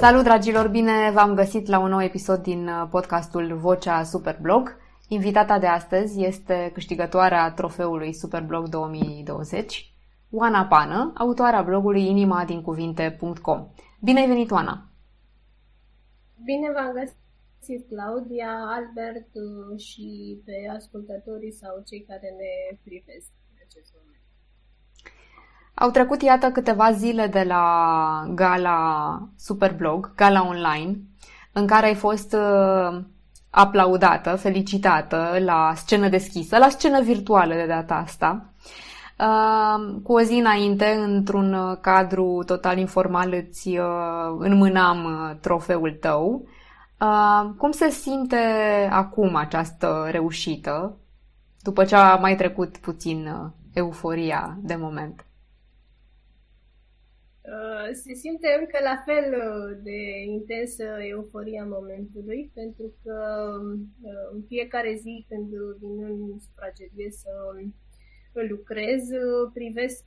Salut, dragilor! Bine v-am găsit la un nou episod din uh, podcastul Vocea Superblog. Invitata de astăzi este câștigătoarea trofeului Superblog 2020, Oana Pană, autoarea blogului inimadincuvinte.com. Bine ai venit, Oana! Bine v-am găsit, Claudia, Albert uh, și pe ascultătorii sau cei care ne privesc în acest moment. Au trecut, iată, câteva zile de la gala Superblog, gala online, în care ai fost uh, aplaudată, felicitată la scenă deschisă, la scenă virtuală de data asta. Uh, cu o zi înainte, într-un cadru total informal, îți uh, înmânam trofeul tău. Cum se simte acum această reușită, după ce a mai trecut puțin euforia de moment? Uh, se simte încă la fel uh, de intensă euforia momentului, pentru că uh, în fiecare zi când vin în sufragerie să lucrez, privesc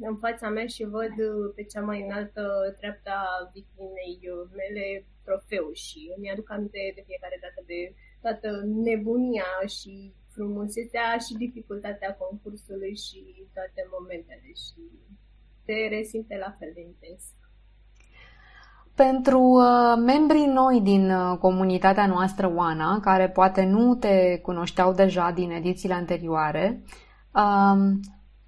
în fața mea și văd pe cea mai înaltă treapta vitrinei mele trofeu și îmi aduc aminte de fiecare dată de toată nebunia și frumusețea și dificultatea concursului și toate momentele și se resimte la fel de intens. Pentru uh, membrii noi din uh, comunitatea noastră Oana, care poate nu te cunoșteau deja din edițiile anterioare, uh,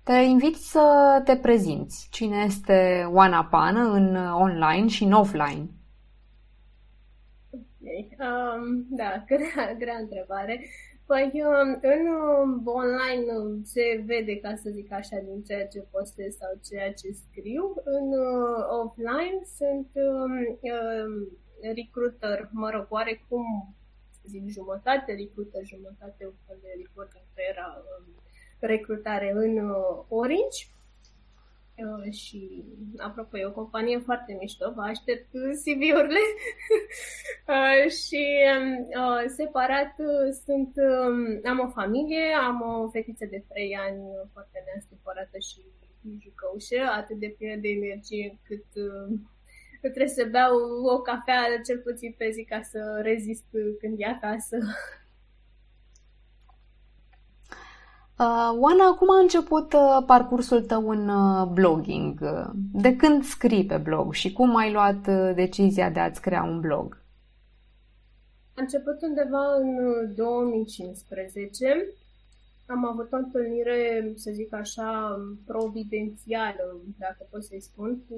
te invit să te prezinți. Cine este Oana Pană în online și în offline? Okay. Um, da, grea, grea întrebare. Păi um, în um, online um, se vede, ca să zic așa, din ceea ce postez sau ceea ce scriu. În uh, offline sunt recruiter, mă rog, oarecum zic jumătate recruiter, jumătate un fel de reporting că era recrutare în uh, Orange Uh, și, apropo, e o companie foarte mișto, vă aștept CV-urile. uh, și uh, separat uh, sunt, uh, am o familie, am o fetiță de 3 ani foarte neastăpărată și jucăușă, atât de plină de energie cât uh, trebuie să beau o cafea cel puțin pe zi ca să rezist când e acasă. Uh, Oana, cum a început uh, parcursul tău în uh, blogging? De când scrii pe blog și cum ai luat uh, decizia de a-ți crea un blog? A început undeva în 2015. Am avut o întâlnire, să zic așa, providențială, dacă pot să-i spun, cu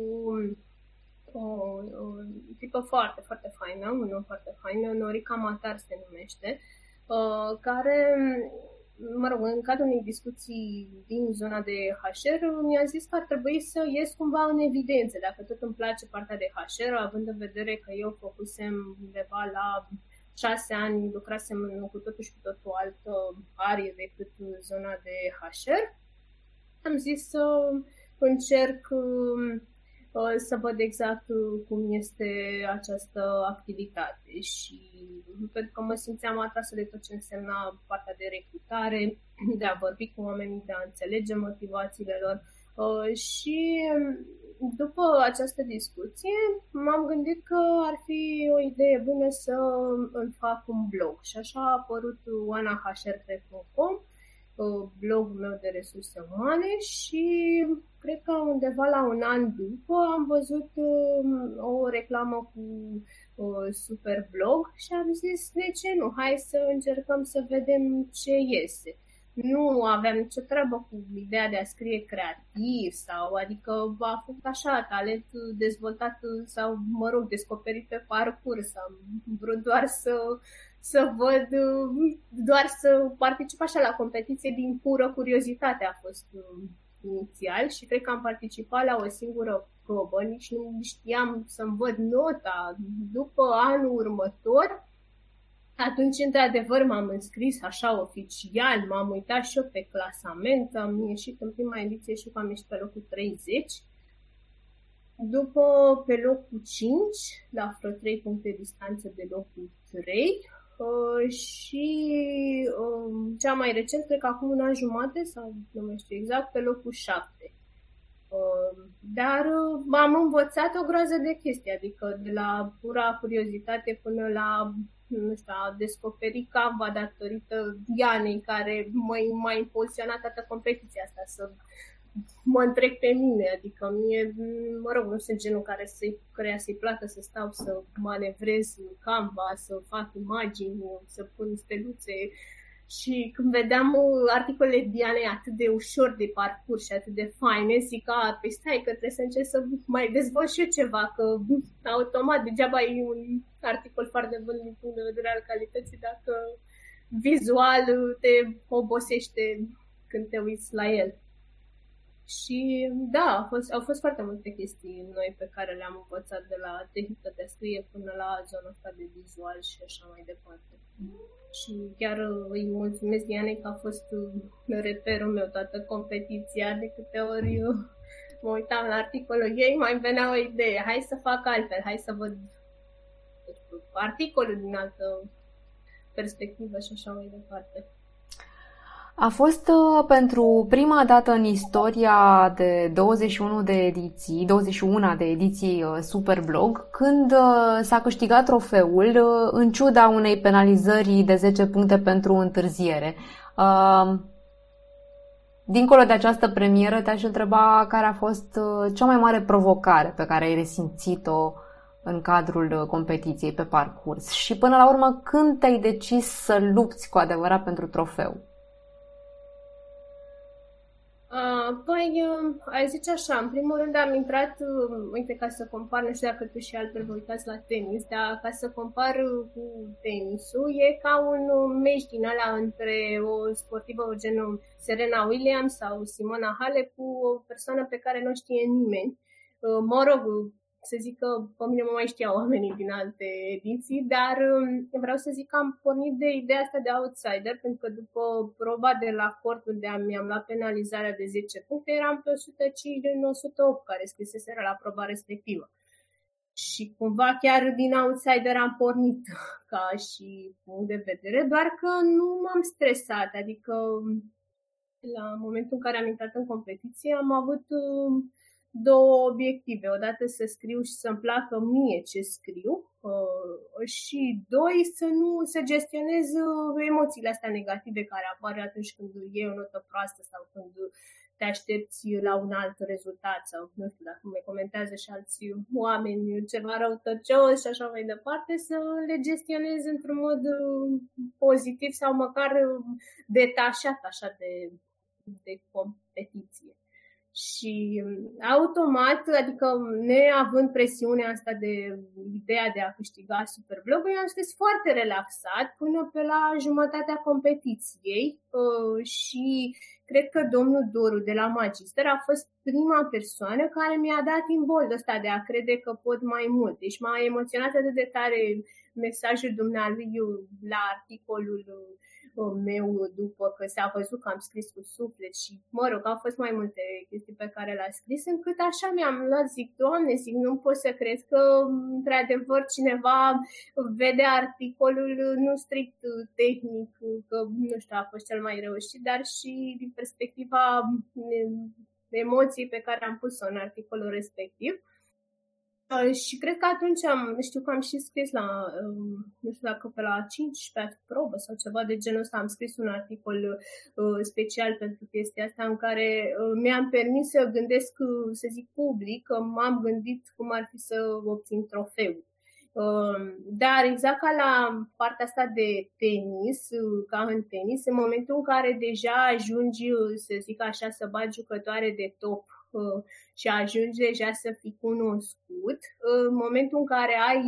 o, o tipă foarte, foarte faină, un om foarte faină, Norica Matar se numește, uh, care mă rog, în cadrul unei discuții din zona de HR, mi-a zis că ar trebui să ies cumva în evidență, dacă tot îmi place partea de HR, având în vedere că eu făcusem undeva la șase ani, lucrasem cu totul și cu totul altă arie decât zona de HR. Am zis să încerc uh, să văd exact cum este această activitate și pentru că mă simțeam atrasă de tot ce însemna partea de recrutare, de a vorbi cu oamenii, de a înțelege motivațiile lor. Uh, și după această discuție m-am gândit că ar fi o idee bună să îl fac un blog și așa a apărut oanahr.com uh, blogul meu de resurse umane și cred că undeva la un an după am văzut uh, o reclamă cu uh, super blog și am zis, de ce nu? Hai să încercăm să vedem ce iese. Nu aveam nicio treabă cu ideea de a scrie creativ sau, adică a fost așa, talent dezvoltat sau, mă rog, descoperit pe parcurs. Am vrut doar să, să văd, doar să particip așa la competiție din pură curiozitate a fost inițial și cred că am participat la o singură probă, nici nu știam să-mi văd nota după anul următor. Atunci, într-adevăr, m-am înscris așa oficial, m-am uitat și eu pe clasament, am ieșit în prima ediție și am ieșit pe locul 30. După pe locul 5, la vreo 3 puncte distanță de locul 3, Uh, și uh, cea mai recent, cred că acum un an jumate, sau nu mai știu exact, pe locul 7. Uh, dar uh, am învățat o groază de chestii, adică de la pura curiozitate până la nu știu, a descoperi Canva datorită Dianei, care m-a impulsionat toată competiția asta să mă întrec pe mine, adică mie, mă rog, nu sunt genul care să-i, crea să-i placă să stau să manevrez Canva, să fac imagini, să pun steluțe, și când vedeam articolele Dianei atât de ușor de parcurs și atât de faine, zic că, pe stai că trebuie să încerc să mai dezvolt și eu ceva, că automat degeaba e un articol foarte bun din punct de vedere al calității dacă vizual te obosește când te uiți la el. Și da, au fost, au fost foarte multe chestii noi pe care le-am învățat de la tehnică de scrie până la zona asta de vizual și așa mai departe. Și chiar îi mulțumesc Diane că a fost uh, reperul meu toată competiția, de câte ori eu mă uitam la articolul ei, mai venea o idee, hai să fac altfel, hai să văd articolul din altă perspectivă și așa mai departe. A fost uh, pentru prima dată în istoria de 21 de ediții, 21 de ediții uh, Superblog, când uh, s-a câștigat trofeul în ciuda unei penalizări de 10 puncte pentru întârziere. Dincolo de această premieră, te-aș întreba care a fost cea mai mare provocare pe care ai resimțit-o în cadrul competiției pe parcurs și până la urmă când te-ai decis să lupți cu adevărat pentru trofeu? Păi, ai zice așa, în primul rând am intrat, uite, ca să compar, nu știu dacă tu și altfel vă uitați la tenis, dar ca să compar cu tenisul, e ca un meci din ăla între o sportivă gen Serena Williams sau Simona Halep cu o persoană pe care nu știe nimeni. Mă rog, să zic că pe mine mă mai știau oamenii din alte ediții, dar um, vreau să zic că am pornit de ideea asta de outsider, pentru că după proba de la cortul unde mi-am luat penalizarea de 10 puncte, eram pe 105 din 108 care scriseseră la proba respectivă. Și cumva chiar din outsider am pornit ca și punct de vedere, doar că nu m-am stresat, adică la momentul în care am intrat în competiție am avut uh, două obiective. Odată să scriu și să-mi placă mie ce scriu uh, și doi, să nu să gestionez uh, emoțiile astea negative care apar atunci când e o notă proastă sau când te aștepți la un alt rezultat sau nu știu dacă mai comentează și alți oameni ceva răutăcios și așa mai departe, să le gestionez într-un mod uh, pozitiv sau măcar detașat așa de, de competiție. Și um, automat, adică neavând presiunea asta de ideea de a câștiga Superblog, eu am fost foarte relaxat până pe la jumătatea competiției uh, și cred că domnul Doru de la Magister a fost prima persoană care mi-a dat imboldul ăsta de a crede că pot mai mult. Deci m-a emoționat atât de tare mesajul dumnealui la articolul meu după că s-a văzut că am scris cu suflet și, mă rog, au fost mai multe chestii pe care le-a scris, încât așa mi-am luat, zic, Doamne, zic, nu pot să cred că, într-adevăr, cineva vede articolul nu strict tehnic, că, nu știu, a fost cel mai reușit, dar și din perspectiva emoției pe care am pus-o în articolul respectiv. Și cred că atunci am, știu că am și scris la, um, nu știu dacă pe la 15 probă sau ceva de genul ăsta, am scris un articol uh, special pentru chestia asta în care uh, mi-am permis să gândesc, uh, să zic public, că m-am gândit cum ar fi să obțin trofeu. Um, dar exact ca la partea asta de tenis, ca în tenis, în momentul în care deja ajungi, să zic așa, să bagi jucătoare de top și ajungi deja să fii cunoscut, în momentul în care ai,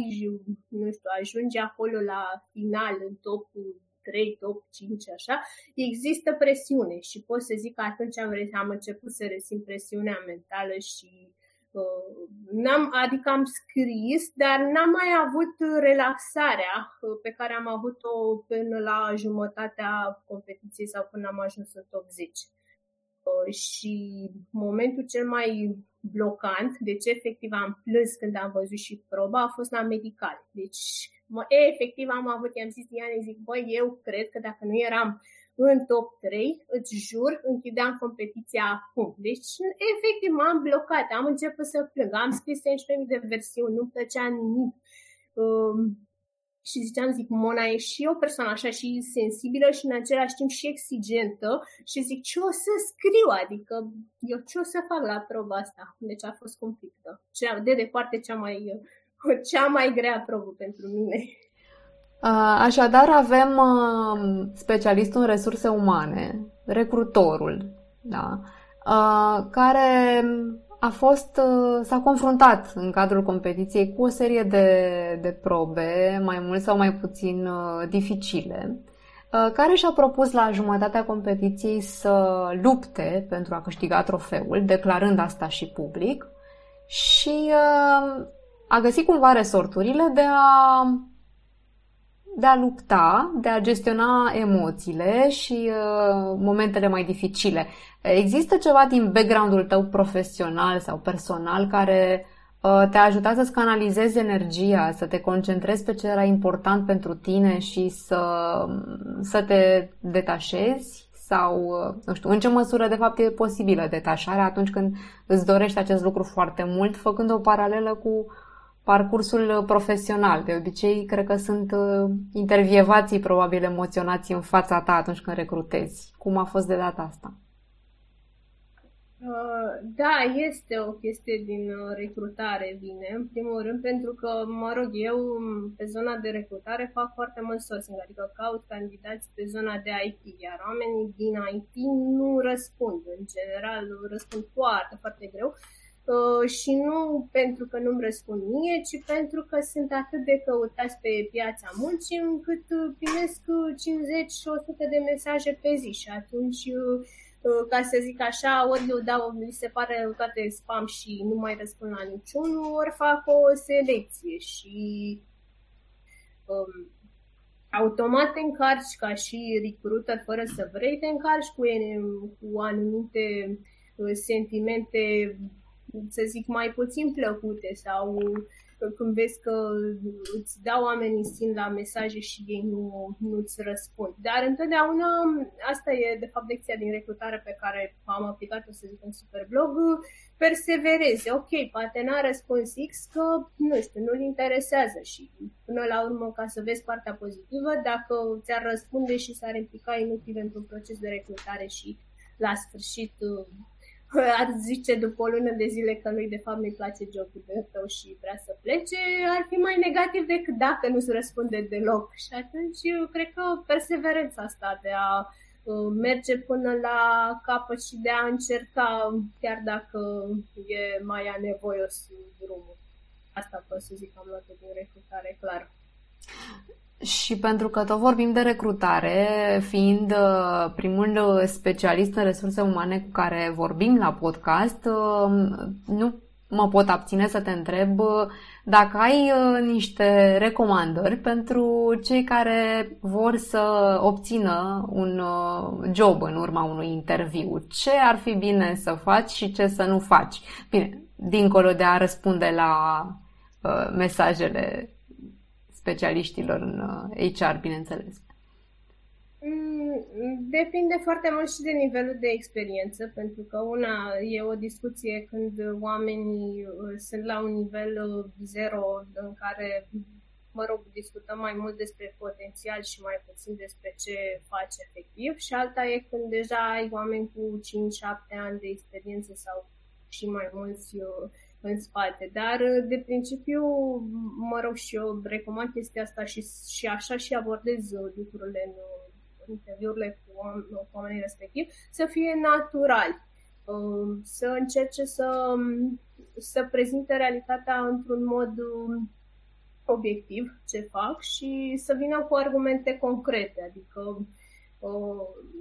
nu știu, ajungi acolo la final, în topul 3, top 5, așa, există presiune și pot să zic că atunci am, am început să resimt presiunea mentală și uh, n-am, adică am scris, dar n-am mai avut relaxarea uh, pe care am avut-o până la jumătatea competiției sau până am ajuns în top 10. Uh, și momentul cel mai blocant, deci efectiv am plâns când am văzut și proba, a fost la medical. Deci, mă, efectiv am avut, i-am zis Diane, zic, băi, eu cred că dacă nu eram în top 3, îți jur, închideam competiția acum. Deci, efectiv, m-am blocat, am început să plâng, am scris 11.000 de versiuni, nu plăcea nimic. Um, și ziceam, zic, Mona e și o persoană așa și sensibilă și în același timp și exigentă și zic, ce o să scriu? Adică eu ce o să fac la proba asta? Deci a fost conflictă. De departe cea mai, cea mai grea probă pentru mine. Așadar, avem specialistul în resurse umane, recrutorul, da, care a fost, s-a confruntat în cadrul competiției cu o serie de, de probe, mai mult sau mai puțin dificile, care și-a propus la jumătatea competiției să lupte pentru a câștiga trofeul, declarând asta și public, și a găsit cumva resorturile de a de a lupta, de a gestiona emoțiile și uh, momentele mai dificile. Există ceva din background-ul tău profesional sau personal care uh, te-a ajutat să-ți canalizezi energia, să te concentrezi pe ce era important pentru tine și să, să te detașezi? Sau, uh, nu știu, în ce măsură de fapt e posibilă detașarea atunci când îți dorești acest lucru foarte mult, făcând o paralelă cu parcursul profesional. De obicei, cred că sunt uh, intervievații probabil emoționați în fața ta atunci când recrutezi. Cum a fost de data asta? Uh, da, este o chestie din uh, recrutare, vine, în primul rând, pentru că, mă rog, eu pe zona de recrutare fac foarte mult sourcing, adică caut candidați pe zona de IT, iar oamenii din IT nu răspund, în general răspund foarte, foarte greu Uh, și nu pentru că nu-mi răspund mie, ci pentru că sunt atât de căutați pe piața muncii încât uh, primesc 50 și 100 de mesaje pe zi. Și atunci uh, ca să zic așa, ori eu dau, mi se pare toate spam și nu mai răspund la niciunul, ori fac o selecție și um, automat te încarci ca și recruiter fără să vrei, te încarci cu, cu anumite sentimente să zic, mai puțin plăcute sau când vezi că îți dau oamenii stin la mesaje și ei nu, nu-ți răspund. Dar întotdeauna, asta e de fapt lecția din recrutare pe care am aplicat-o, să zic, în Superblog, persevereze. Ok, poate n-a răspuns X că, nu știu, nu-l interesează și până la urmă, ca să vezi partea pozitivă, dacă ți-ar răspunde și s-ar implica inutil într-un proces de recrutare și la sfârșit ar zice după o lună de zile că lui de fapt nu-i place jobul de tău și vrea să plece, ar fi mai negativ decât dacă nu-ți răspunde deloc. Și atunci eu cred că perseverența asta de a uh, merge până la capăt și de a încerca, chiar dacă e mai anevoios drumul. Asta pot să zic, am luat din recrutare, clar. Și pentru că tot vorbim de recrutare, fiind uh, primul uh, specialist în resurse umane cu care vorbim la podcast, uh, nu mă pot abține să te întreb dacă ai niște recomandări pentru cei care vor să obțină un job în urma unui interviu. Ce ar fi bine să faci și ce să nu faci? Bine, dincolo de a răspunde la mesajele specialiștilor în HR, uh, bineînțeles? Mm, depinde foarte mult și de nivelul de experiență, pentru că una e o discuție când oamenii uh, sunt la un nivel uh, zero în care, mă rog, discutăm mai mult despre potențial și mai puțin despre ce face efectiv și alta e când deja ai oameni cu 5-7 ani de experiență sau și mai mulți în spate. Dar, de principiu, mă rog, și eu recomand chestia asta și, și așa și abordez lucrurile în, în interviurile cu, cu oamenii respectiv, să fie natural, um, să încerce să, să prezinte realitatea într-un mod um, obiectiv ce fac și să vină cu argumente concrete, adică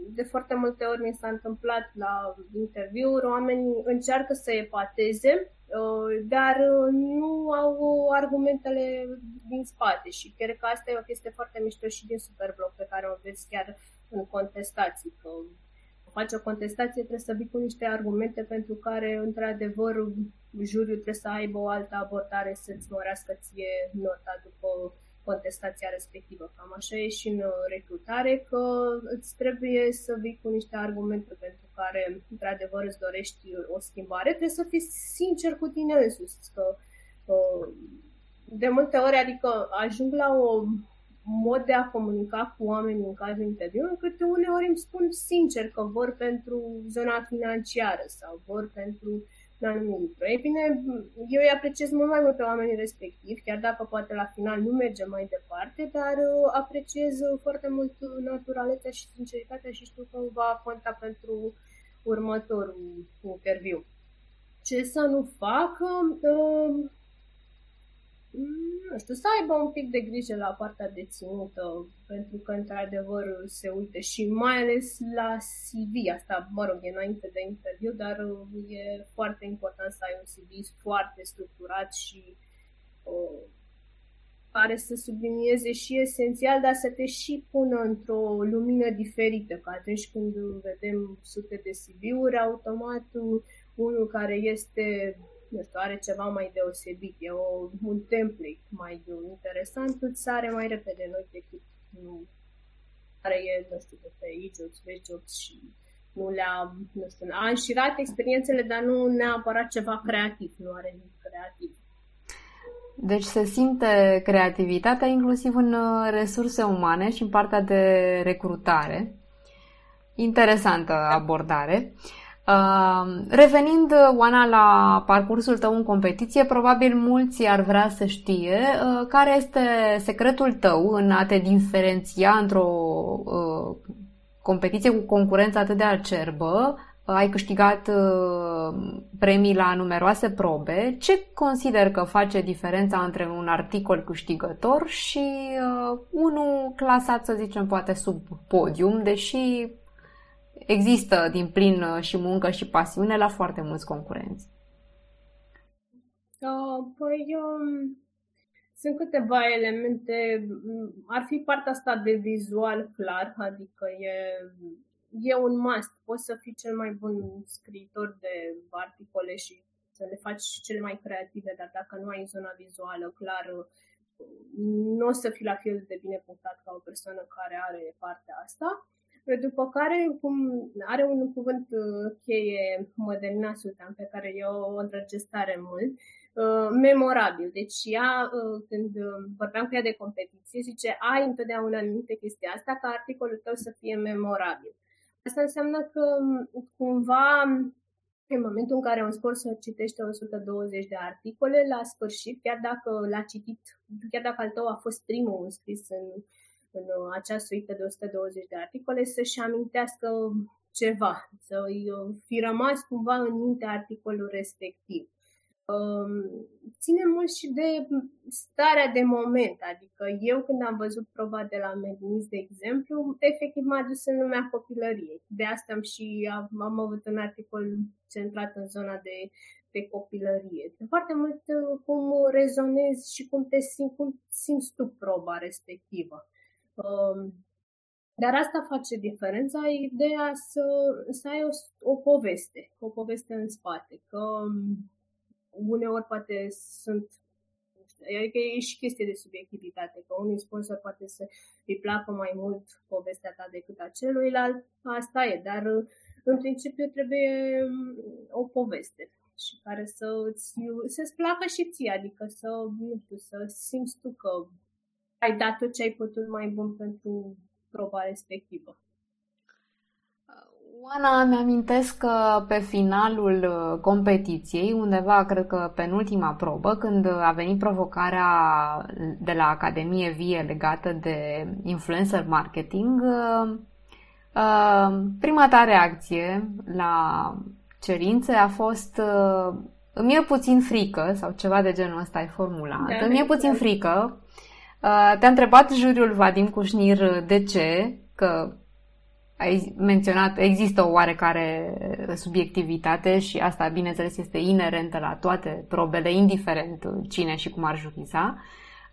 de foarte multe ori mi s-a întâmplat la interviuri, oamenii încearcă să epateze, dar nu au argumentele din spate și cred că asta e o chestie foarte mișto și din Superblog pe care o veți chiar în contestații, că faci o contestație trebuie să vii cu niște argumente pentru care, într-adevăr, juriul trebuie să aibă o altă abordare să-ți mărească ție nota după contestația respectivă. Cam așa e și în recrutare, că îți trebuie să vii cu niște argumente pentru care, într-adevăr, îți dorești o schimbare. Trebuie să fii sincer cu tine însuți, că de multe ori, adică ajung la o mod de a comunica cu oamenii în cazul interviului, câte uneori îmi spun sincer că vor pentru zona financiară sau vor pentru un anumit lucru. Ei bine, eu îi apreciez mult mai mult pe oamenii respectivi, chiar dacă poate la final nu merge mai departe, dar uh, apreciez foarte mult naturalețea și sinceritatea și știu că va conta pentru următorul interviu. Ce să nu facă? Uh, nu știu, să aibă un pic de grijă la partea de ținută, pentru că, într-adevăr, se uită și mai ales la CV. Asta, mă rog, e înainte de interviu, dar e foarte important să ai un CV foarte structurat și uh, care să sublinieze și esențial, dar să te și pună într-o lumină diferită, că atunci când vedem sute de CV-uri, automat unul care este nu știu, are ceva mai deosebit, e o, un template mai interesant, îți sare mai repede noi decât nu, care e, nu știu, pe e-jobs, jobs și nu le-a, nu știu, a înșirat experiențele, dar nu neapărat ceva creativ, nu are nimic creativ. Deci se simte creativitatea inclusiv în uh, resurse umane și în partea de recrutare. Interesantă abordare. Uh, Uh, revenind, Oana, la parcursul tău în competiție, probabil mulți ar vrea să știe uh, care este secretul tău în a te diferenția într-o uh, competiție cu concurență atât de acerbă. Ai câștigat uh, premii la numeroase probe. Ce consider că face diferența între un articol câștigător și uh, unul clasat, să zicem, poate sub podium, deși există din plin uh, și muncă și pasiune la foarte mulți concurenți. Uh, păi, um, sunt câteva elemente. Ar fi partea asta de vizual clar, adică e, e un must. Poți să fii cel mai bun scriitor de articole și să le faci cele mai creative, dar dacă nu ai zona vizuală clară, nu o să fii la fel de bine punctat ca o persoană care are partea asta. După care, cum are un cuvânt uh, cheie Mădălina Sultan, pe care eu o îndrăgesc tare mult, uh, memorabil. Deci ea, uh, când vorbeam cu ea de competiție, zice, ai întotdeauna în minte chestia asta, ca articolul tău să fie memorabil. Asta înseamnă că um, cumva în momentul în care un să citește 120 de articole, la sfârșit, chiar dacă l-a citit, chiar dacă al tău a fost primul înscris în în acea suită de 120 de articole să-și amintească ceva, să îi uh, fi rămas cumva în minte articolul respectiv. Um, ține mult și de starea de moment, adică eu când am văzut proba de la Medinis, de exemplu, efectiv m-a dus în lumea copilăriei. De asta am și am, am avut un articol centrat în zona de, de copilărie. De foarte mult uh, cum rezonezi și cum te simți, cum simți tu proba respectivă. Um, dar asta face diferența, ideea să, să ai o, o poveste, o poveste în spate, că um, uneori poate sunt Adică e și chestie de subiectivitate, că unui sponsor poate să îi placă mai mult povestea ta decât a celuilalt, asta e, dar în principiu trebuie um, o poveste și care să îți, să-ți placă și ție, adică să, nu știu, să simți tu că ai dat tot ce ai putut mai bun pentru proba respectivă. Oana, mi-amintesc că pe finalul uh, competiției, undeva, cred că penultima probă, când a venit provocarea de la Academie Vie legată de influencer marketing, uh, uh, prima ta reacție la cerințe a fost îmi e puțin frică, sau ceva de genul ăsta ai formulat, da, îmi e puțin exact. frică Uh, te-a întrebat juriul Vadim Cușnir de ce, că ai menționat, există o oarecare subiectivitate și asta, bineînțeles, este inerentă la toate probele, indiferent cine și cum ar juriza.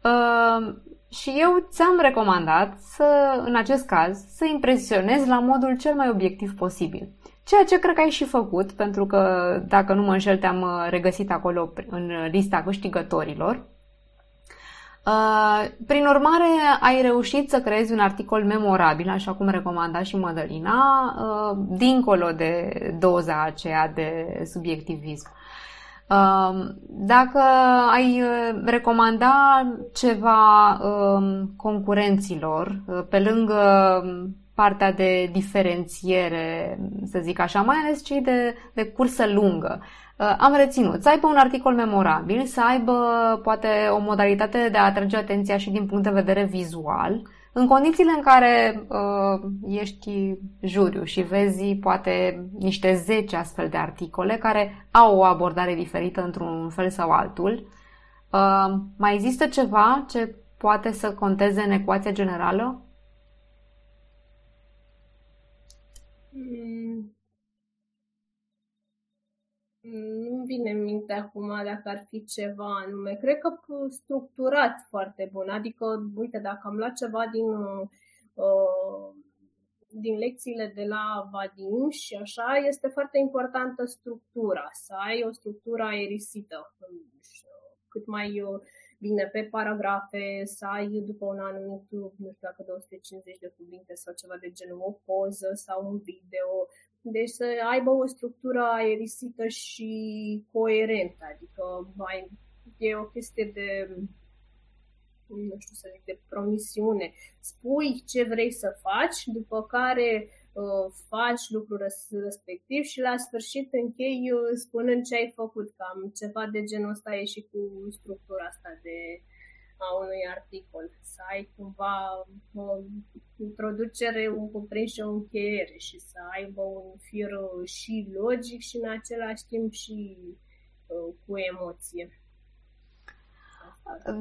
Uh, și eu ți-am recomandat să, în acest caz, să impresionezi la modul cel mai obiectiv posibil. Ceea ce cred că ai și făcut, pentru că, dacă nu mă înșel, te-am regăsit acolo în lista câștigătorilor. Uh, prin urmare, ai reușit să creezi un articol memorabil, așa cum recomanda și Mădălina, uh, dincolo de doza aceea de subiectivism. Uh, dacă ai recomanda ceva um, concurenților, pe lângă partea de diferențiere, să zic așa, mai ales cei de, de cursă lungă, Uh, am reținut. Să aibă un articol memorabil, să aibă poate o modalitate de a atrage atenția și din punct de vedere vizual, în condițiile în care uh, ești juriu și vezi poate niște 10 astfel de articole care au o abordare diferită într-un fel sau altul, uh, mai există ceva ce poate să conteze în ecuația generală? Mm nu vine în minte acum dacă ar fi ceva anume. Cred că structurat foarte bun. Adică, uite, dacă am luat ceva din, uh, din lecțiile de la Vadim și așa, este foarte importantă structura. Să ai o structură aerisită, cât mai uh, bine pe paragrafe, să ai după un anumit, nu știu dacă 250 de cuvinte sau ceva de genul, o poză sau un video, deci să aibă o structură aerisită și coerentă, adică mai, e o chestie de, nu știu să zic, de promisiune. Spui ce vrei să faci, după care uh, faci lucrul respectiv și la sfârșit închei uh, spunând ce ai făcut. Cam ceva de genul ăsta e și cu structura asta de a unui articol, să ai cumva o introducere, un cuprins și o încheiere și să aibă un fir și logic și în același timp și uh, cu emoție.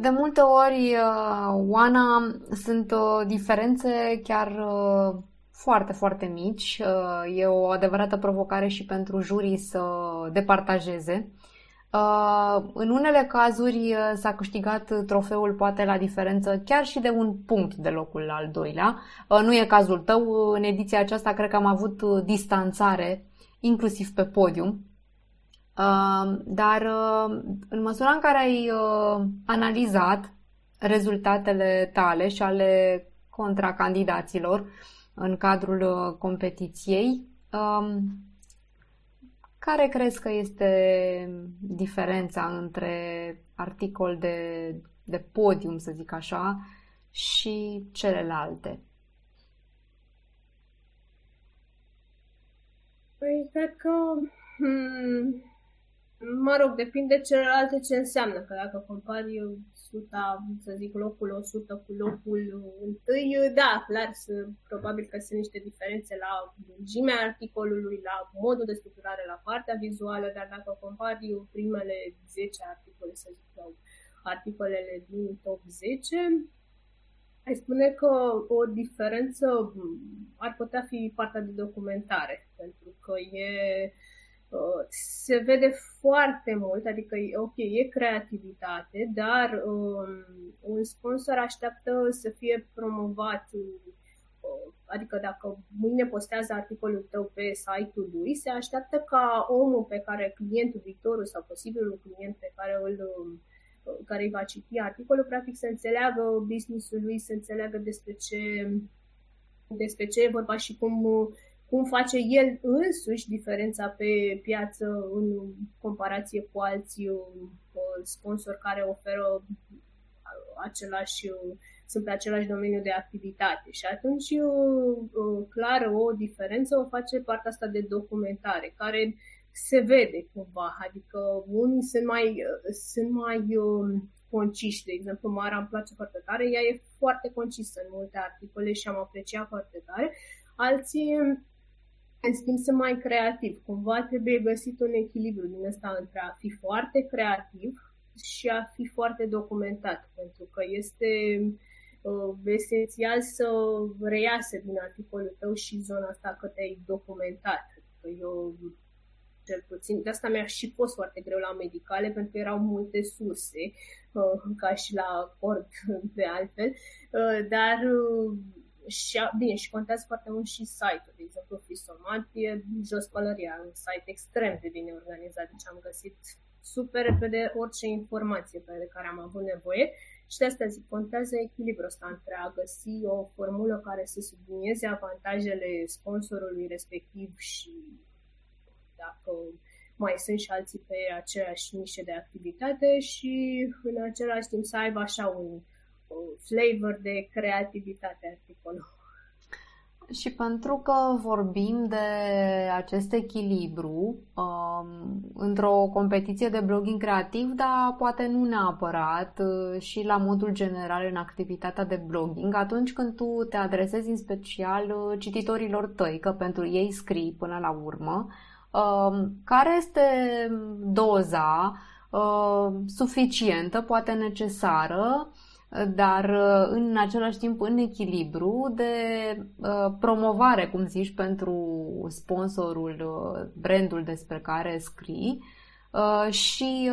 De multe ori, uh, Oana, sunt uh, diferențe chiar foarte, foarte mici. E o adevărată provocare și pentru jurii să departajeze Uh, în unele cazuri uh, s-a câștigat trofeul poate la diferență chiar și de un punct de locul al doilea. Uh, nu e cazul tău. În ediția aceasta cred că am avut distanțare, inclusiv pe podium. Dar în măsura în care ai analizat rezultatele tale și ale contracandidaților în cadrul competiției, um, care crezi că este diferența între articol de, de podium, să zic așa, și celelalte? Păi, cred că hmm, Mă rog, depinde celelalte ce înseamnă, că dacă compari 100, să zic, locul 100 cu locul 1, da, clar, probabil că sunt niște diferențe la lungimea articolului, la modul de structurare, la partea vizuală, dar dacă compari primele 10 articole, să zic, sau articolele din top 10, ai spune că o diferență ar putea fi partea de documentare, pentru că e Uh, se vede foarte mult, adică, ok, e creativitate, dar um, un sponsor așteaptă să fie promovat, uh, adică dacă mâine postează articolul tău pe site-ul lui, se așteaptă ca omul pe care clientul, viitorul sau posibilul client pe care îl um, care îi va citi articolul, practic să înțeleagă business-ul lui, să înțeleagă despre ce, despre ce e vorba și cum cum face el însuși diferența pe piață în comparație cu alții uh, sponsori care oferă același, sunt pe același domeniu de activitate. Și atunci, uh, clar, o diferență o face partea asta de documentare, care se vede cumva, adică unii sunt mai, sunt mai um, conciși, de exemplu, Mara îmi place foarte tare, ea e foarte concisă în multe articole și am apreciat foarte tare, alții în schimb, sunt mai creativ. Cumva trebuie găsit un echilibru din ăsta între a fi foarte creativ și a fi foarte documentat, pentru că este uh, esențial să reiasă din articolul tău și zona asta că te-ai documentat. Că eu, cel puțin, de asta mi-a și fost foarte greu la medicale, pentru că erau multe surse, uh, ca și la cord de altfel, uh, dar uh, și, bine, și contează foarte mult și site-ul. De exemplu, Fisomat e jos pălăria, un site extrem de bine organizat, deci am găsit super repede orice informație pe care am avut nevoie Și de asta zic, contează echilibrul ăsta între a găsi o formulă care să sublinieze avantajele sponsorului respectiv și dacă mai sunt și alții pe aceeași nișe de activitate și în același timp să aibă așa un, un flavor de creativitate articolul. Și pentru că vorbim de acest echilibru um, într-o competiție de blogging creativ, dar poate nu neapărat uh, și la modul general în activitatea de blogging, atunci când tu te adresezi în special uh, cititorilor tăi, că pentru ei scrii până la urmă, um, care este doza uh, suficientă, poate necesară, dar uh, în același timp în echilibru de uh, promovare, cum zici, pentru sponsorul, uh, brandul despre care scrii și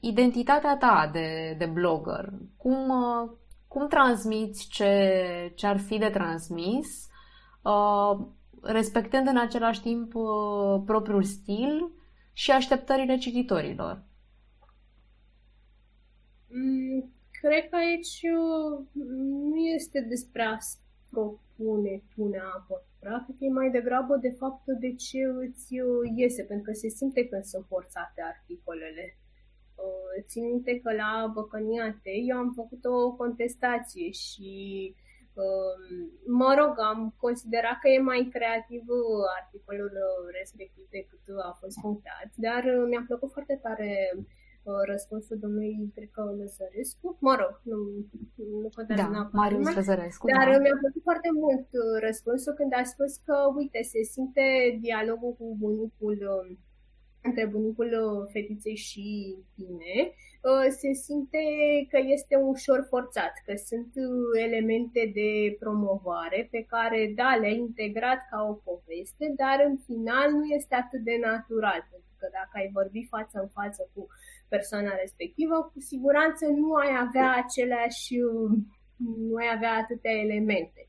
identitatea ta de, de blogger. Cum, cum transmiți ce, ce ar fi de transmis, respectând în același timp propriul stil și așteptările cititorilor? Mm, Cred că aici uh, nu este despre a propune tu neapărat, cred că e mai degrabă de faptul de ce îți uh, iese, pentru că se simte când sunt forțate articolele. Uh, țin minte că la Băcănia eu am făcut o contestație și mă rog, am considerat că e mai creativ articolul respectiv decât a fost punctat, dar mi-a plăcut foarte tare răspunsul domnului, cred că Lăzărescu, mă rog, nu, nu contează da, neapărat. Marius Lăzărescu, Dar da. mi-a plăcut foarte mult uh, răspunsul când a spus că, uite, se simte dialogul cu bunicul um, între bunicul uh, fetiței și tine, uh, se simte că este ușor forțat, că sunt elemente de promovare pe care, da, le-ai integrat ca o poveste, dar în final nu este atât de natural, pentru că dacă ai vorbi față în față cu persoana respectivă, cu siguranță nu ai avea aceleași, nu ai avea atâtea elemente.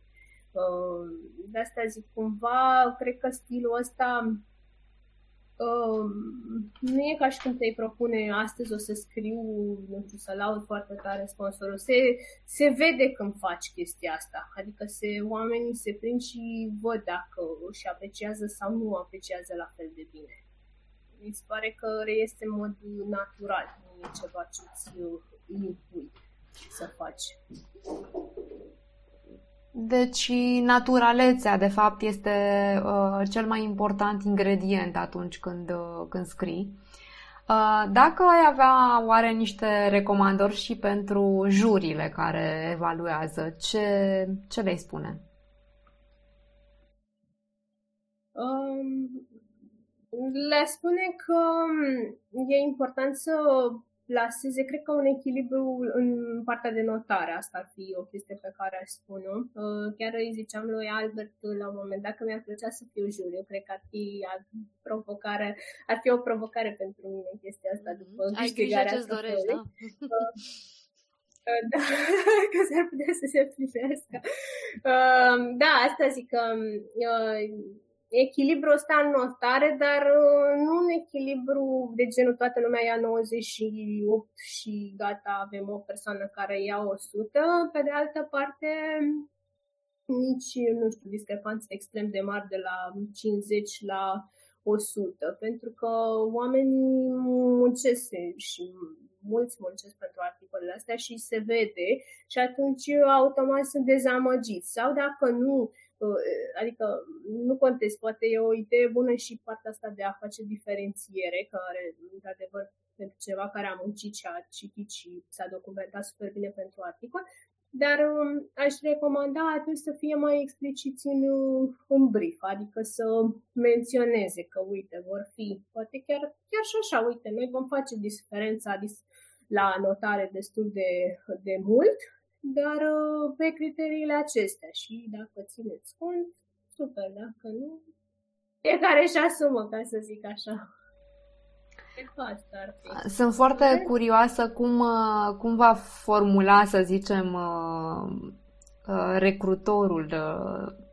Uh, de asta zic, cumva, cred că stilul ăsta uh, nu e ca și cum te-ai propune astăzi o să scriu, nu știu, să laud foarte tare sponsorul. Se, se vede când faci chestia asta. Adică se, oamenii se prind și văd dacă își apreciază sau nu apreciază la fel de bine mi se pare că reiese în mod natural, nu e ceva ce îți impui să faci. Deci naturalețea, de fapt, este uh, cel mai important ingredient atunci când, uh, când scrii. Uh, dacă ai avea oare niște recomandări și pentru jurile care evaluează, ce, ce le spune? Um, le spune că mm, e important să plaseze, cred că un echilibru în partea de notare. Asta ar fi o chestie pe care aș spune. Uh, chiar îi ziceam lui Albert la un moment dat că mi-ar plăcea să fiu juriu. Cred că ar fi provocare, ar fi o provocare pentru mine chestia asta după mm-hmm. Ai grijă ce-ți dorești, da? Uh, uh, da, că s-ar putea să se privească. Da, asta zic că echilibru ăsta în notare, dar uh, nu un echilibru de genul toată lumea ia 98 și gata, avem o persoană care ia 100. Pe de altă parte, nici, nu știu, discrepanțe extrem de mari de la 50 la 100, pentru că oamenii muncesc și mulți muncesc pentru articolele astea și se vede și atunci automat sunt dezamăgiți. Sau dacă nu Adică nu contest, poate e o idee bună și partea asta de a face diferențiere, care, într-adevăr, pentru ceva care a muncit și a citit și s-a documentat super bine pentru articol, dar um, aș recomanda atunci să fie mai expliciți în, în brief, adică să menționeze că, uite, vor fi, poate chiar, chiar și așa, uite, noi vom face diferența la notare destul de, de mult, dar uh, pe criteriile acestea și dacă țineți cont, super, dacă nu, fiecare își asumă, ca să zic așa. Sunt foarte curioasă cum, uh, cum va formula, să zicem, uh, recrutorul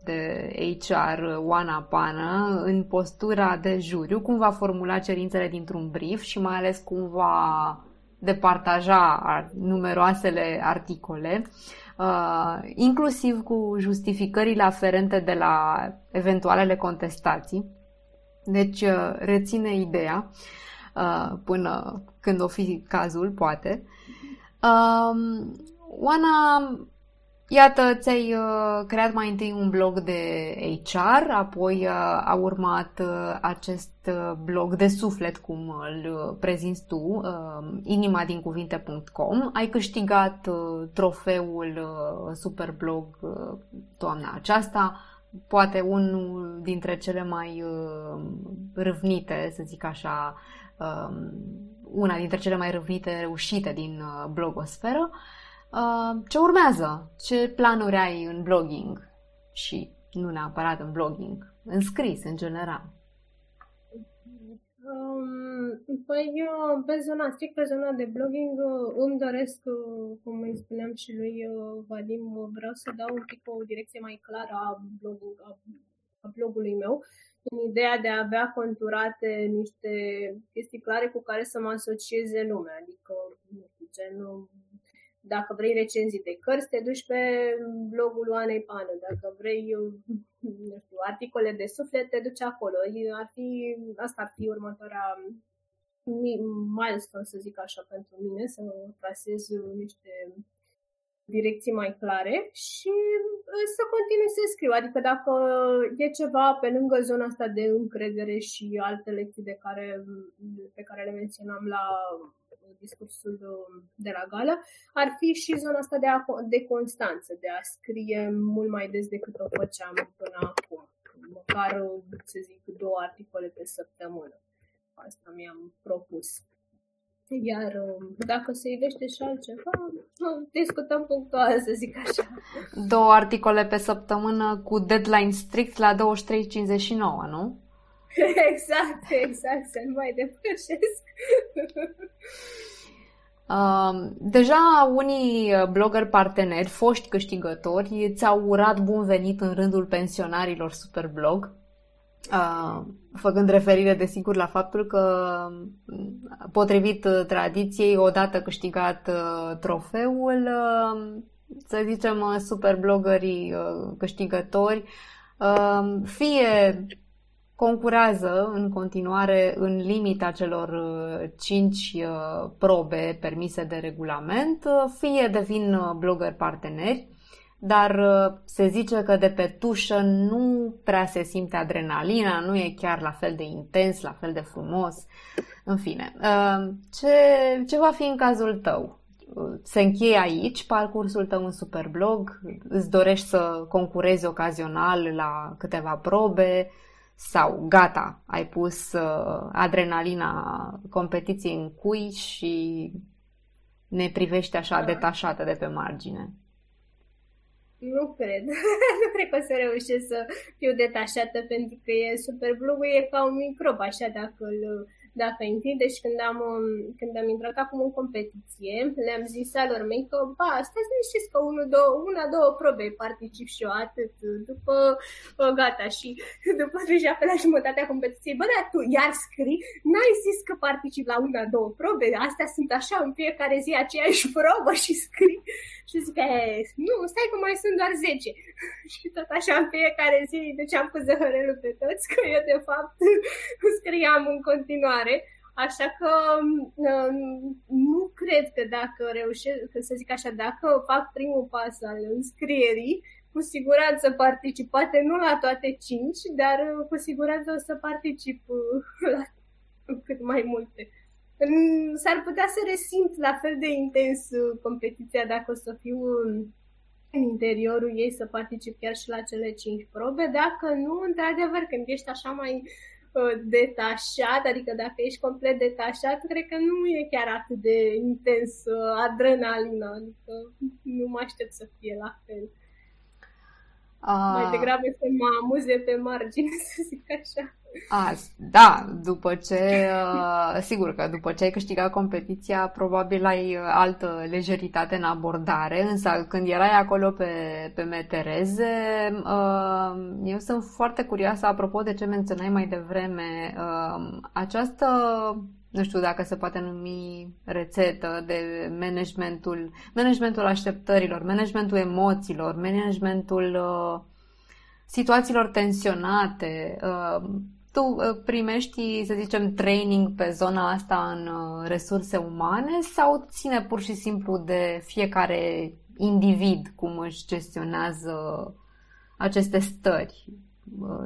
de HR, Oana Pană, în postura de juriu, cum va formula cerințele dintr-un brief și mai ales cum va de partaja numeroasele articole, uh, inclusiv cu justificările aferente de la eventualele contestații. Deci uh, reține ideea uh, până când o fi cazul, poate. Uh, Oana Iată, ți-ai uh, creat mai întâi un blog de HR, apoi uh, a urmat uh, acest uh, blog de suflet, cum îl uh, prezinți tu, uh, inimadincuvinte.com. Ai câștigat uh, trofeul uh, Superblog uh, toamna aceasta, poate unul dintre cele mai uh, râvnite, să zic așa, uh, una dintre cele mai râvnite reușite din uh, blogosferă. Uh, Uh, ce urmează? Ce planuri ai în blogging? Și nu neapărat în blogging, în scris, în general. Um, păi eu, pe zona, strict pe zona de blogging, uh, îmi doresc, uh, cum îi spuneam și lui Vadim, vreau să dau un pic o direcție mai clară a, bloging, a, a blogului meu, în ideea de a avea conturate niște chestii clare cu care să mă asocieze lumea, adică, nu știu, genul dacă vrei recenzii de cărți, te duci pe blogul Oanei Pană. Dacă vrei nu știu, articole de suflet, te duci acolo. Ar fi, asta ar fi următoarea milestone, să zic așa, pentru mine, să trasez niște direcții mai clare și uh, să continui să scriu. Adică dacă e ceva pe lângă zona asta de încredere și alte lecții de care, pe care le menționam la discursul de la gală, ar fi și zona asta de, a, de constanță, de a scrie mult mai des decât o făceam până acum. Măcar, să zic, două articole pe săptămână. Asta mi-am propus. Iar dacă se ivește și altceva, discutăm punctual, să zic așa. Două articole pe săptămână cu deadline strict la 23.59, nu? exact, exact, să nu mai depășesc. Uh, deja unii blogger parteneri, foști câștigători, ți-au urat bun venit în rândul pensionarilor Superblog, uh, făcând referire, desigur, la faptul că, potrivit tradiției, odată câștigat uh, trofeul, uh, să zicem, superbloggerii uh, câștigători, uh, fie concurează în continuare în limita celor 5 uh, uh, probe permise de regulament, uh, fie devin blogger parteneri, dar se zice că de pe tușă nu prea se simte adrenalina, nu e chiar la fel de intens, la fel de frumos. În fine, ce, ce va fi în cazul tău? Se încheie aici parcursul tău în Superblog? Îți dorești să concurezi ocazional la câteva probe? Sau gata, ai pus uh, adrenalina competiției în cui și ne privești așa da. detașată de pe margine? Nu cred. nu cred că o să reușesc să fiu detașată pentru că e super blog e ca un microb, așa dacă îl dacă intri. Deci când am, um, când am intrat acum în competiție, le-am zis alor mei că, ba, stați liniștiți că unu, două, una, două probe particip și eu atât. După, o, gata, și după deja pe la jumătatea competiției, bă, dar tu iar scrii? N-ai zis că particip la una, două probe? Astea sunt așa în fiecare zi aceeași probă și scrii. Și zic, nu, stai că mai sunt doar 10. și tot așa în fiecare zi, deci am pus zăhărelul pe toți, că eu de fapt scriam în continuare mare, așa că um, nu cred că dacă reușesc, să zic așa, dacă fac primul pas al înscrierii, cu siguranță particip, poate nu la toate cinci, dar uh, cu siguranță o să particip uh, la cât mai multe. S-ar putea să resimt la fel de intens uh, competiția dacă o să fiu în interiorul ei să particip chiar și la cele cinci probe. Dacă nu, într-adevăr, când ești așa mai detașat, adică dacă ești complet detașat, cred că nu e chiar atât de intens adrenalină, adică nu mă aștept să fie la fel. A... Mai degrabă să mă amuze pe margine, să zic așa. A, da, după ce, uh, sigur că după ce ai câștigat competiția, probabil ai uh, altă lejeritate în abordare, însă când erai acolo pe, pe metereze, uh, eu sunt foarte curioasă, apropo de ce menționai mai devreme, această nu știu dacă se poate numi rețetă de managementul, managementul așteptărilor, managementul emoțiilor, managementul uh, situațiilor tensionate. Uh, tu uh, primești, să zicem, training pe zona asta în uh, resurse umane sau ține pur și simplu de fiecare individ cum își gestionează aceste stări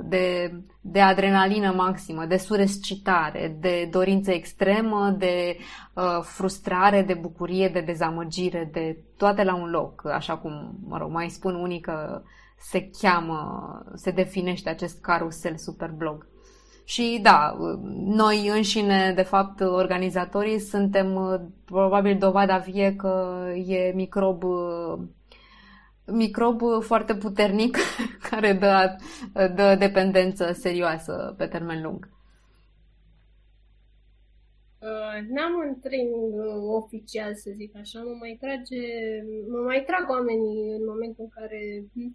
de, de adrenalină maximă, de surescitare, de dorință extremă, de uh, frustrare, de bucurie, de dezamăgire, de toate la un loc, așa cum, mă rog, mai spun unii că se cheamă, se definește acest carusel superblog. Și da, noi înșine, de fapt, organizatorii, suntem uh, probabil dovada vie că e microb uh, microb foarte puternic care dă, dă dependență serioasă pe termen lung. Uh, n-am un training uh, oficial, să zic așa, mă mai trage, mă mai trag oamenii în momentul în care,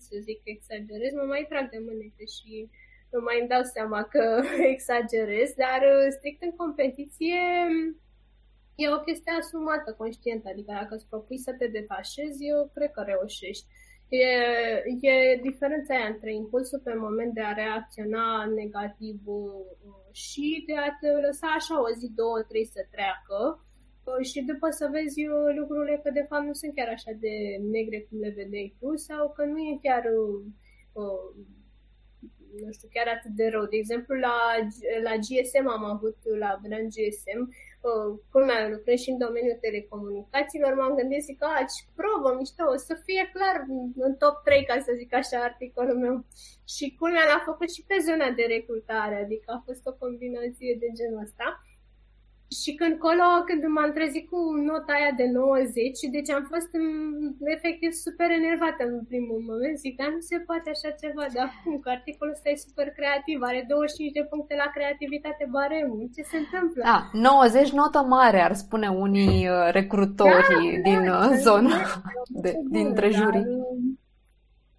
să zic, exagerez, mă mai trag de mânete și nu mai îmi dau seama că exagerez, dar uh, strict în competiție e o chestie asumată, conștientă, adică dacă îți propui să te detașezi, eu cred că reușești. E, e diferența aia între impulsul pe moment de a reacționa negativ uh, și de a te lăsa așa o zi, două, trei să treacă uh, și după să vezi uh, lucrurile că de fapt nu sunt chiar așa de negre cum le vedeai tu sau că nu e chiar nu știu, chiar atât de rău. De exemplu, la, la GSM am avut, la brand GSM, uh, culmea, lucrez și în domeniul telecomunicațiilor, m-am gândit, zic, a, ce probă, mișto, o să fie clar în top 3, ca să zic așa, articolul meu. Și culmea l-a făcut și pe zona de recrutare, adică a fost o combinație de genul ăsta. Și când colo, când m-am trezit cu nota aia de 90, deci am fost în, efectiv super enervată în primul moment. Zic, dar nu se poate așa ceva, dar cum, că articolul ăsta e super creativ, are 25 de puncte la creativitate baremul. Ce se întâmplă? Da, 90 notă mare, ar spune unii uh, recrutori da, din da, uh, zona, de, dintre jurii. Dar,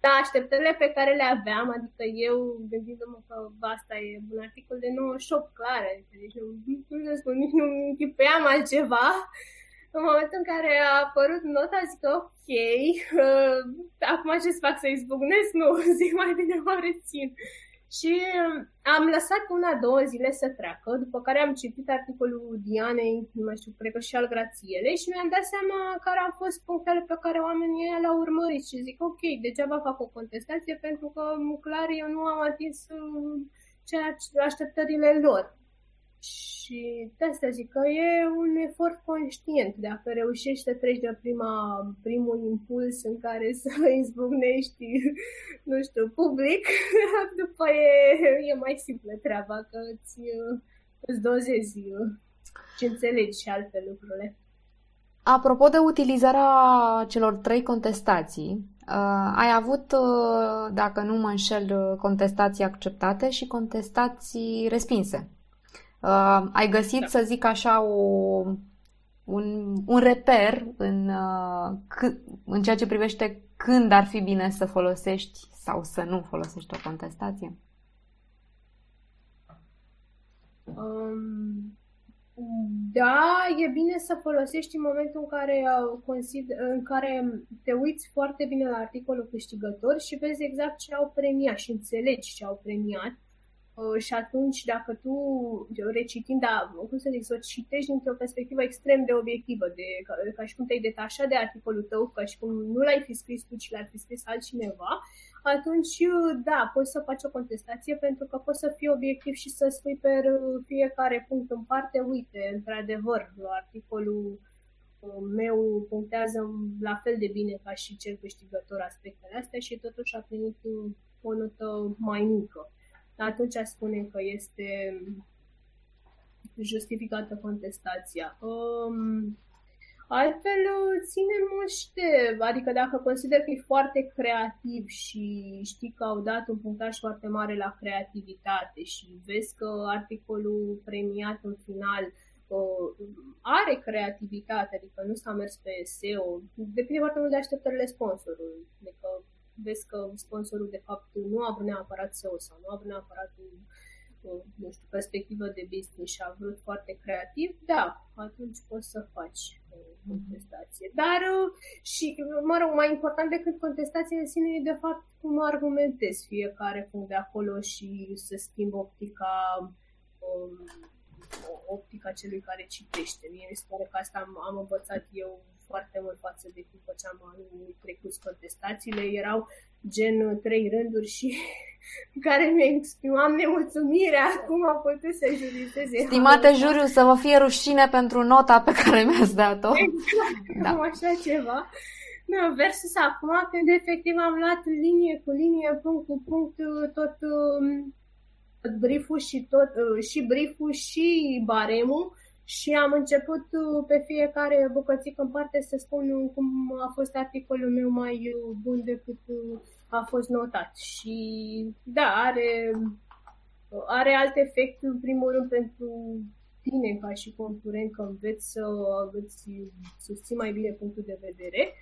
da, așteptările pe care le aveam, adică eu, gândindu-mă că asta e un articol de 98, clar, adică, deci nu, nu să spun, nici nu închipuiam altceva. În momentul în care a apărut nota, zic ok, uh, acum ce să fac, să izbucnesc? Nu, zic mai bine mă rețin. Și um, am lăsat una, două zile să treacă, după care am citit articolul Dianei, nu mai știu, cred că și al Grațielei și mi-am dat seama care au fost punctele pe care oamenii l-au urmărit și zic, ok, degeaba fac o contestație pentru că clar eu nu am atins uh, ceea ce așteptările lor. Și de asta zic că e un efort conștient. Dacă reușești să treci de prima, primul impuls în care să izbucnești, nu știu, public, după e, e mai simplă treaba, că îți, îți dozezi și înțelegi și alte lucrurile. Apropo de utilizarea celor trei contestații, uh, ai avut, uh, dacă nu mă înșel, contestații acceptate și contestații respinse. Uh, ai găsit, da. să zic așa, o, un, un reper în, uh, c- în ceea ce privește când ar fi bine să folosești sau să nu folosești o contestație? Um, da, e bine să folosești în momentul în care, uh, consider, în care te uiți foarte bine la articolul câștigător și vezi exact ce au premiat și înțelegi ce au premiat Uh, și atunci, dacă tu, recitind, da, cum să zic, să o citești dintr-o perspectivă extrem de obiectivă, de, ca, ca și cum te-ai detașat de articolul tău, ca și cum nu l-ai fi scris tu, ci l-ar fi scris altcineva, atunci, uh, da, poți să faci o contestație pentru că poți să fii obiectiv și să spui pe fiecare punct în parte, uite, într-adevăr, articolul uh, meu punctează la fel de bine ca și cel câștigător aspectele astea și totuși a primit o notă mai mică atunci spune că este justificată contestația. Um, altfel, ține mult și de, adică dacă consider că e foarte creativ și știi că au dat un punctaj foarte mare la creativitate și vezi că articolul premiat în final uh, are creativitate, adică nu s-a mers pe SEO, depinde foarte mult de așteptările sponsorului. Adică vezi că sponsorul de fapt nu a vrut neapărat SEO sau nu a vrut neapărat un, nu știu, perspectivă de business și a vrut foarte creativ, da, atunci poți să faci contestație. Dar și, mă rog, mai important decât contestația în sine e de fapt cum argumentezi fiecare punct de acolo și să schimb optica um, optica celui care citește. Mie mi se pare că asta am, am învățat eu foarte mult față de cum făceam anul trecut contestațiile. Erau gen trei rânduri și care mi exprimam nemulțumirea cum a putut să jurizeze. Stimate juriu, să vă fie rușine pentru nota pe care mi-ați dat-o. Exact, da. așa ceva. Da, versus acum când efectiv am luat linie cu linie, punct cu punct, tot, um, tot brieful și tot, uh, și brieful și baremul și am început uh, pe fiecare bucățică în parte să spun cum a fost articolul meu mai uh, bun decât uh, a fost notat. Și da, are, are alt efect, în primul rând, pentru tine ca și concurent, că înveți să îți susții mai bine punctul de vedere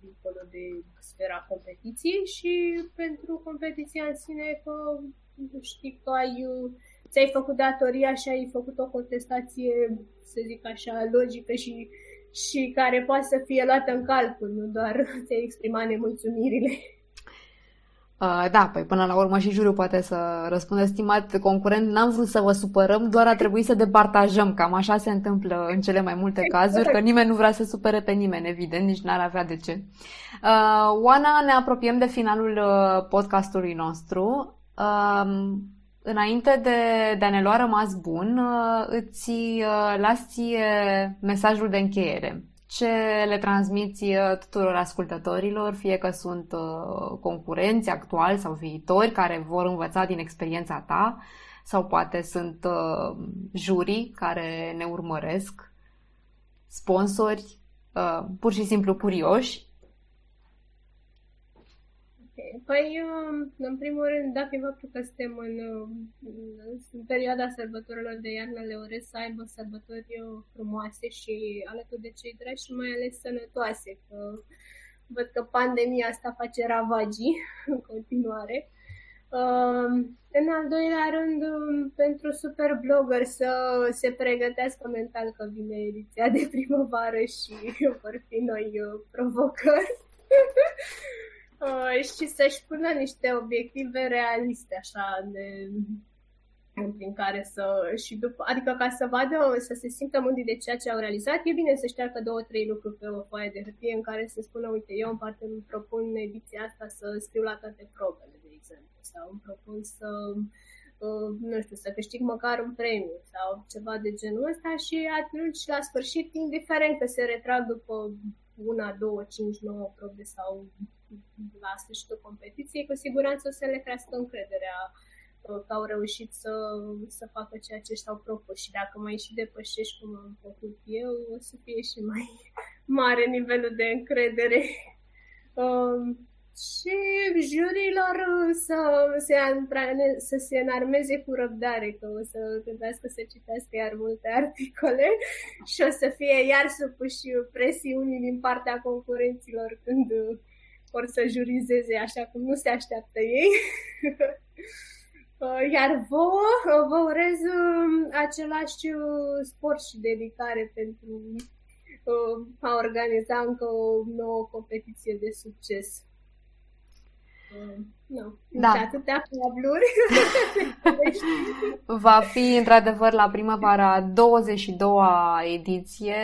dincolo de sfera competiției și pentru competiția în sine că știi că ai ți-ai făcut datoria și ai făcut o contestație, să zic așa, logică și, și care poate să fie luată în calcul, nu doar ți-ai exprimat nemulțumirile. Uh, da, păi până la urmă și juriul poate să răspundă, stimat concurent, n-am vrut să vă supărăm, doar a trebuit să departajăm, cam așa se întâmplă în cele mai multe exact. cazuri, că nimeni nu vrea să supere pe nimeni, evident, nici n-ar avea de ce. Uh, Oana, ne apropiem de finalul uh, podcastului nostru. Uh, înainte de, de a ne lua rămas bun, uh, îți uh, las ție mesajul de încheiere. Ce le transmiți uh, tuturor ascultătorilor, fie că sunt concurenți actuali sau viitori care vor învăța din experiența ta, sau poate sunt jurii care ne urmăresc, sponsori, pur și simplu curioși Păi, um, în primul rând, dat fiind faptul că suntem în, în perioada sărbătorilor de iarnă, le urez să aibă sărbători uh, frumoase și alături de cei dragi și mai ales sănătoase, că văd că pandemia asta face ravagii în continuare. Um, în al doilea rând, um, pentru super blogger să se pregătească mental că vine ediția de primăvară și vor fi noi uh, provocări. uh, și să-și pună niște obiective realiste, așa, de, prin care să, și după, adică ca să vadă, să se simtă mândri de ceea ce au realizat, e bine să ștearcă două, trei lucruri pe o foaie de hârtie în care să spună, uite, eu în parte îmi propun ediția asta să scriu la toate probele, de exemplu, sau îmi propun să uh, nu știu, să câștig măcar un premiu sau ceva de genul ăsta și atunci, la sfârșit, indiferent că se retrag după una, două, cinci, nouă probe sau la sfârșitul competiției, cu siguranță o să le crească încrederea uh, că au reușit să, să facă ceea ce și-au propus și dacă mai și depășești cum am făcut eu, o să fie și mai mare nivelul de încredere. Um, și jurilor să se, antrane, să se înarmeze cu răbdare, că o să trebuiască să citească iar multe articole și o să fie iar supuși presiunii din partea concurenților când or să jurizeze așa cum nu se așteaptă ei. Uh, iar vouă, uh, vă urez um, același uh, sport și dedicare pentru a organiza încă o nouă competiție de succes. Nu. Da. atâtea cabluri. Va fi într-adevăr la primăvara 22-a ediție.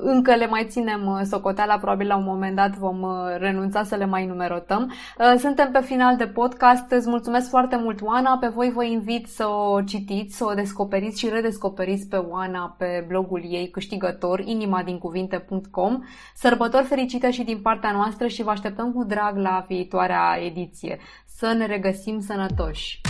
Încă le mai ținem uh, socoteala, probabil la un moment dat vom uh, renunța să le mai numerotăm. Uh, suntem pe final de podcast. Îți mulțumesc foarte mult, Oana. Pe voi vă invit să o citiți, să o descoperiți și redescoperiți pe Oana pe blogul ei câștigător, inimadincuvinte.com. Sărbători fericite și din partea noastră și vă așteptăm cu drag la viitoarea ediție să ne regăsim sănătoși!